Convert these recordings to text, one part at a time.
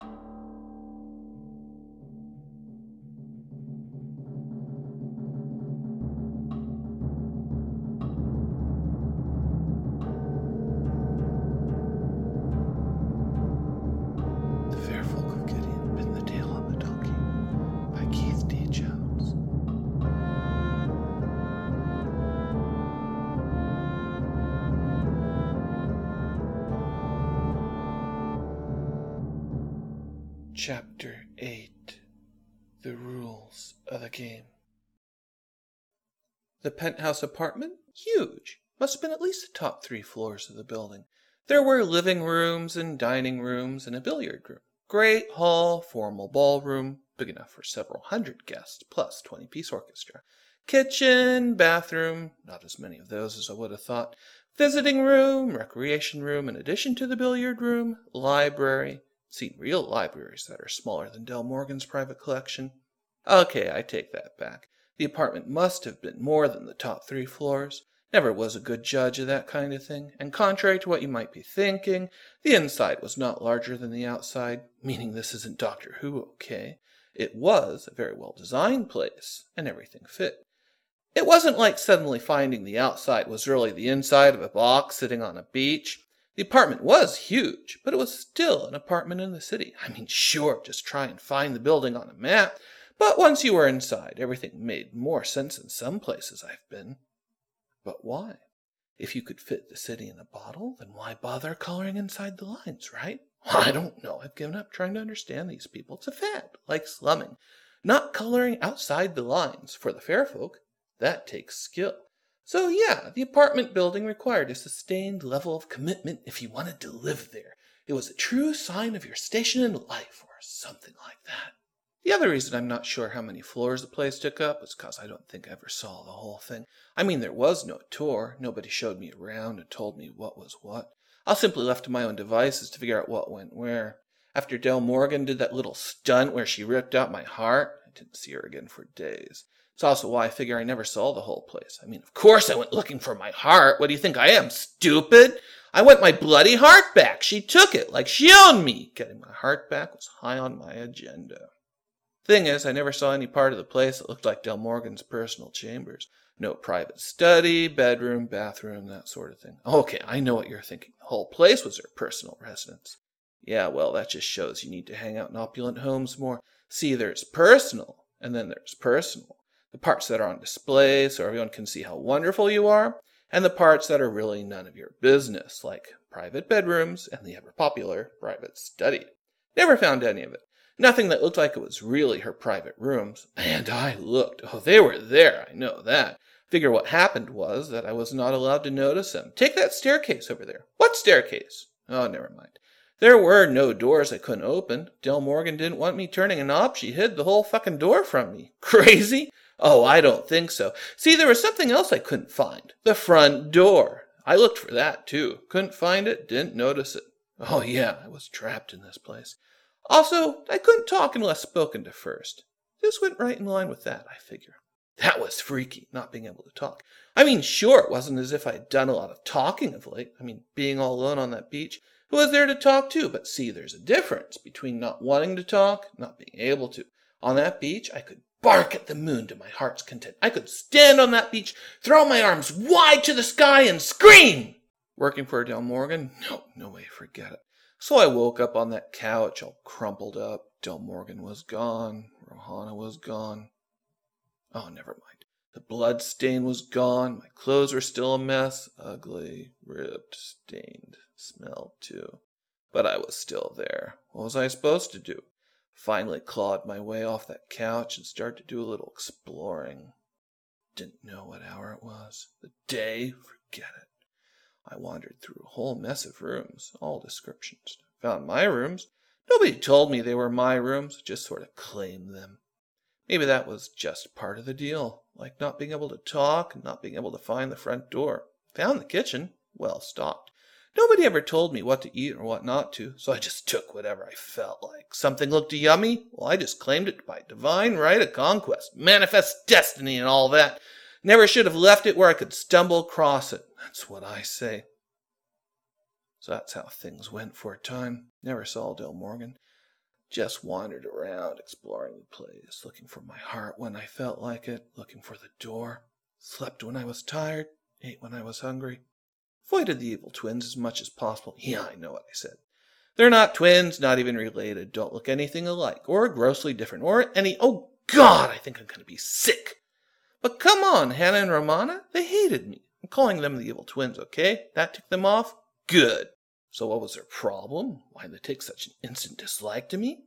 The Chapter 8 The Rules of the Game. The penthouse apartment? Huge. Must have been at least the top three floors of the building. There were living rooms and dining rooms and a billiard room. Great hall, formal ballroom, big enough for several hundred guests, plus 20 piece orchestra. Kitchen, bathroom, not as many of those as I would have thought. Visiting room, recreation room, in addition to the billiard room, library. Seen real libraries that are smaller than Del Morgan's private collection. Okay, I take that back. The apartment must have been more than the top three floors. Never was a good judge of that kind of thing, and contrary to what you might be thinking, the inside was not larger than the outside, meaning this isn't Doctor Who, okay? It was a very well designed place, and everything fit. It wasn't like suddenly finding the outside was really the inside of a box sitting on a beach. The apartment was huge, but it was still an apartment in the city. I mean, sure, just try and find the building on a map, but once you were inside, everything made more sense in some places I've been. But why? If you could fit the city in a bottle, then why bother coloring inside the lines, right? I don't know. I've given up trying to understand these people. It's a fad, like slumming. Not coloring outside the lines for the fair folk. That takes skill. So, yeah, the apartment building required a sustained level of commitment if you wanted to live there. It was a true sign of your station in life, or something like that. The other reason I'm not sure how many floors the place took up is because I don't think I ever saw the whole thing. I mean, there was no tour. Nobody showed me around and told me what was what. I was simply left to my own devices to figure out what went where. After Del Morgan did that little stunt where she ripped out my heart, I didn't see her again for days. It's also why I figure I never saw the whole place. I mean, of course I went looking for my heart. What do you think I am, stupid? I want my bloody heart back. She took it like she owned me. Getting my heart back was high on my agenda. Thing is, I never saw any part of the place that looked like Del Morgan's personal chambers. No private study, bedroom, bathroom, that sort of thing. Okay, I know what you're thinking. The whole place was her personal residence. Yeah, well, that just shows you need to hang out in opulent homes more. See, there's personal, and then there's personal. The parts that are on display so everyone can see how wonderful you are, and the parts that are really none of your business, like private bedrooms and the ever popular private study. Never found any of it. Nothing that looked like it was really her private rooms. And I looked. Oh, they were there, I know that. Figure what happened was that I was not allowed to notice them. Take that staircase over there. What staircase? Oh, never mind. There were no doors I couldn't open. Del Morgan didn't want me turning a knob. She hid the whole fucking door from me. Crazy? Oh, I don't think so. See, there was something else I couldn't find. The front door. I looked for that, too. Couldn't find it, didn't notice it. Oh, yeah, I was trapped in this place. Also, I couldn't talk unless spoken to first. This went right in line with that, I figure. That was freaky, not being able to talk. I mean, sure, it wasn't as if I'd done a lot of talking of late. I mean, being all alone on that beach, who was there to talk to? But see, there's a difference between not wanting to talk, not being able to. On that beach, I could bark at the moon to my heart's content. I could stand on that beach, throw my arms wide to the sky, and scream. Working for Del Morgan? No, no way, forget it. So I woke up on that couch, all crumpled up. Del Morgan was gone. Rohana was gone. Oh, never mind. The blood stain was gone. My clothes were still a mess. Ugly, ripped, stained, smelled too. But I was still there. What was I supposed to do? Finally clawed my way off that couch and started to do a little exploring. Didn't know what hour it was. The day? Forget it. I wandered through a whole mess of rooms, all descriptions. Found my rooms. Nobody told me they were my rooms, just sort of claimed them. Maybe that was just part of the deal, like not being able to talk and not being able to find the front door. Found the kitchen, well stocked. Nobody ever told me what to eat or what not to, so I just took whatever I felt like. Something looked yummy? Well, I just claimed it by divine right of conquest, manifest destiny, and all that. Never should have left it where I could stumble across it. That's what I say. So that's how things went for a time. Never saw Del Morgan. Just wandered around, exploring the place, looking for my heart when I felt like it, looking for the door. Slept when I was tired, ate when I was hungry. Avoided the evil twins as much as possible. Yeah, I know what I said. They're not twins, not even related, don't look anything alike, or grossly different, or any. Oh, God, I think I'm going to be sick. But come on, Hannah and Romana, they hated me. I'm calling them the evil twins, okay? That took them off? Good. So what was their problem? Why did they take such an instant dislike to me?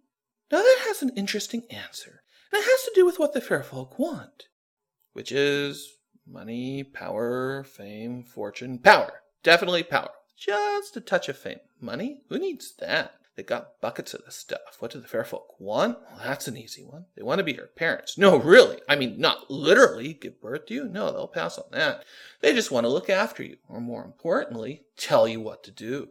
Now that has an interesting answer, and it has to do with what the fair folk want. Which is money, power, fame, fortune. Power. Definitely power. Just a touch of fame. Money? Who needs that? They got buckets of the stuff. What do the fair folk want? Well, that's an easy one. They want to be your parents. No, really. I mean, not literally give birth to you. No, they'll pass on that. They just want to look after you, or more importantly, tell you what to do.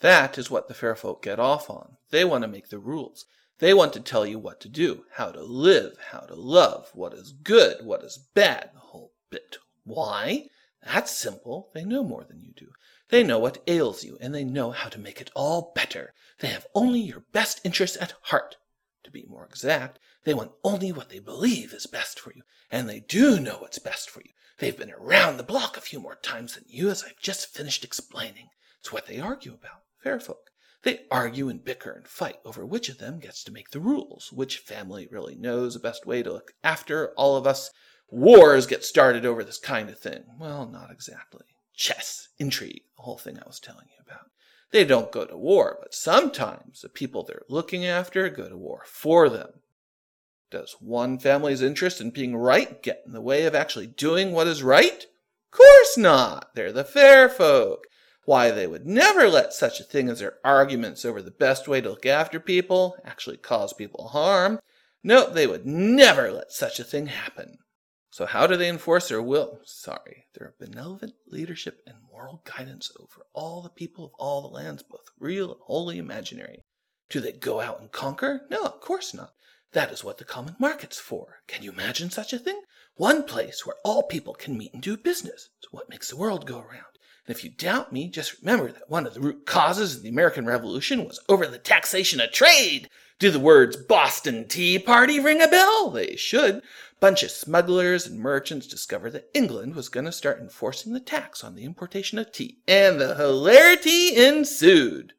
That is what the fair folk get off on. They want to make the rules. They want to tell you what to do, how to live, how to love, what is good, what is bad, the whole bit. Why? That's simple. They know more than you do. They know what ails you, and they know how to make it all better. They have only your best interests at heart. To be more exact, they want only what they believe is best for you, and they do know what's best for you. They've been around the block a few more times than you, as I've just finished explaining. It's what they argue about, fair folk. They argue and bicker and fight over which of them gets to make the rules, which family really knows the best way to look after all of us. Wars get started over this kind of thing. Well, not exactly chess, intrigue, the whole thing I was telling you about. They don't go to war, but sometimes the people they're looking after go to war for them. Does one family's interest in being right get in the way of actually doing what is right? Course not. They're the fair folk. Why, they would never let such a thing as their arguments over the best way to look after people actually cause people harm. No, they would never let such a thing happen. So, how do they enforce their will? Sorry, their benevolent leadership and moral guidance over all the people of all the lands, both real and wholly imaginary. Do they go out and conquer? No, of course not. That is what the common market's for. Can you imagine such a thing? One place where all people can meet and do business. It's what makes the world go around. And if you doubt me, just remember that one of the root causes of the American Revolution was over the taxation of trade. Do the words Boston Tea Party ring a bell? They should bunch of smugglers and merchants discovered that England was going to start enforcing the tax on the importation of tea, and the hilarity ensued.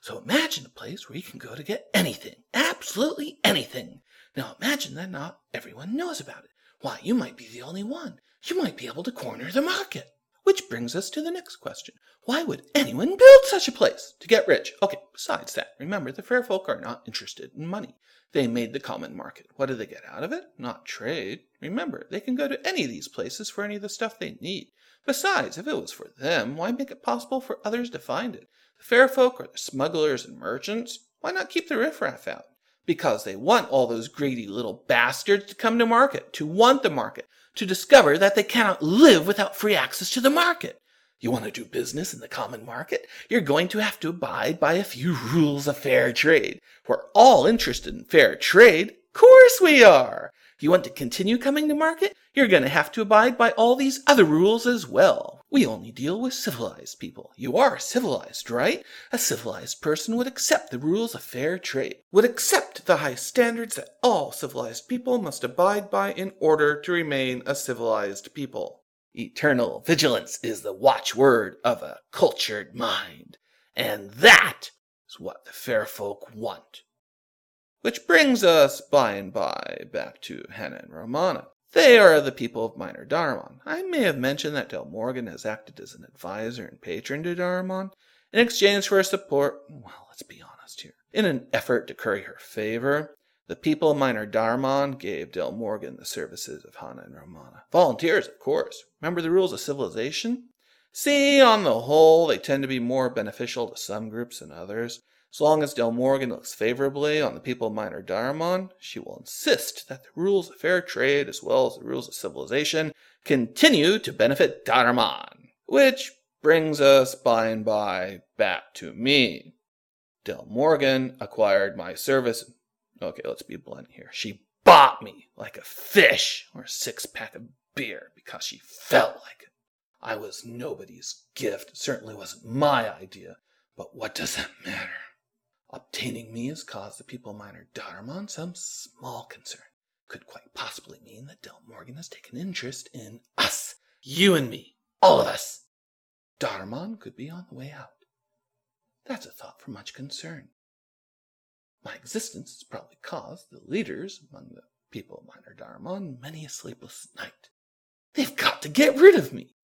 So imagine a place where you can go to get anything, absolutely anything. Now imagine that not everyone knows about it. Why, you might be the only one. You might be able to corner the market. Which brings us to the next question. Why would anyone build such a place? To get rich. Okay, besides that, remember the fair folk are not interested in money. They made the common market. What do they get out of it? Not trade. Remember, they can go to any of these places for any of the stuff they need. Besides, if it was for them, why make it possible for others to find it? The fair folk are the smugglers and merchants. Why not keep the riffraff out? Because they want all those greedy little bastards to come to market, to want the market, to discover that they cannot live without free access to the market. You want to do business in the common market? You're going to have to abide by a few rules of fair trade. We're all interested in fair trade. Of course we are. You want to continue coming to market? You're going to have to abide by all these other rules as well. We only deal with civilized people. You are civilized, right? A civilized person would accept the rules of fair trade, would accept the high standards that all civilized people must abide by in order to remain a civilized people. Eternal vigilance is the watchword of a cultured mind, and that is what the fair folk want. Which brings us by and by back to Hannah and Romana. They are the people of Minor Darmon. I may have mentioned that Del Morgan has acted as an advisor and patron to Darmon in exchange for her support. Well, let's be honest here. In an effort to curry her favor, the people of Minor Darmon gave Del Morgan the services of Hannah and Romana. Volunteers, of course. Remember the rules of civilization? See, on the whole, they tend to be more beneficial to some groups than others. As long as Del Morgan looks favorably on the people of Minor Darmon, she will insist that the rules of fair trade, as well as the rules of civilization, continue to benefit Darmon. Which brings us by and by back to me. Del Morgan acquired my service Okay, let's be blunt here. She bought me like a fish or a six pack of beer because she felt like it. I was nobody's gift. It certainly wasn't my idea. But what does that matter? Obtaining me has caused the people of Minor Darmon some small concern. Could quite possibly mean that Del Morgan has taken interest in us. You and me. All of us. Darmon could be on the way out. That's a thought for much concern. My existence has probably caused the leaders among the people of Minor Darmon many a sleepless night. They've got to get rid of me,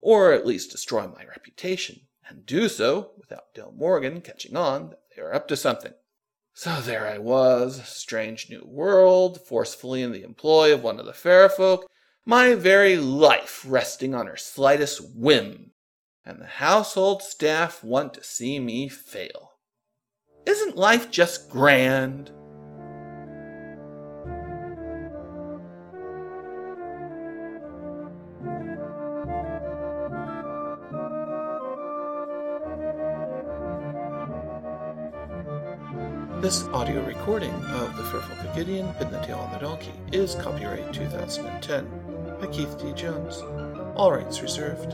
or at least destroy my reputation, and do so without Del Morgan catching on that they are up to something. So there I was, strange new world, forcefully in the employ of one of the fair folk, my very life resting on her slightest whim, and the household staff want to see me fail. Isn't life just grand? This audio recording of The Faire Folk of Gideon, Pin the Tail on the Donkey is copyright 2010 by Keith D. Jones. All rights reserved.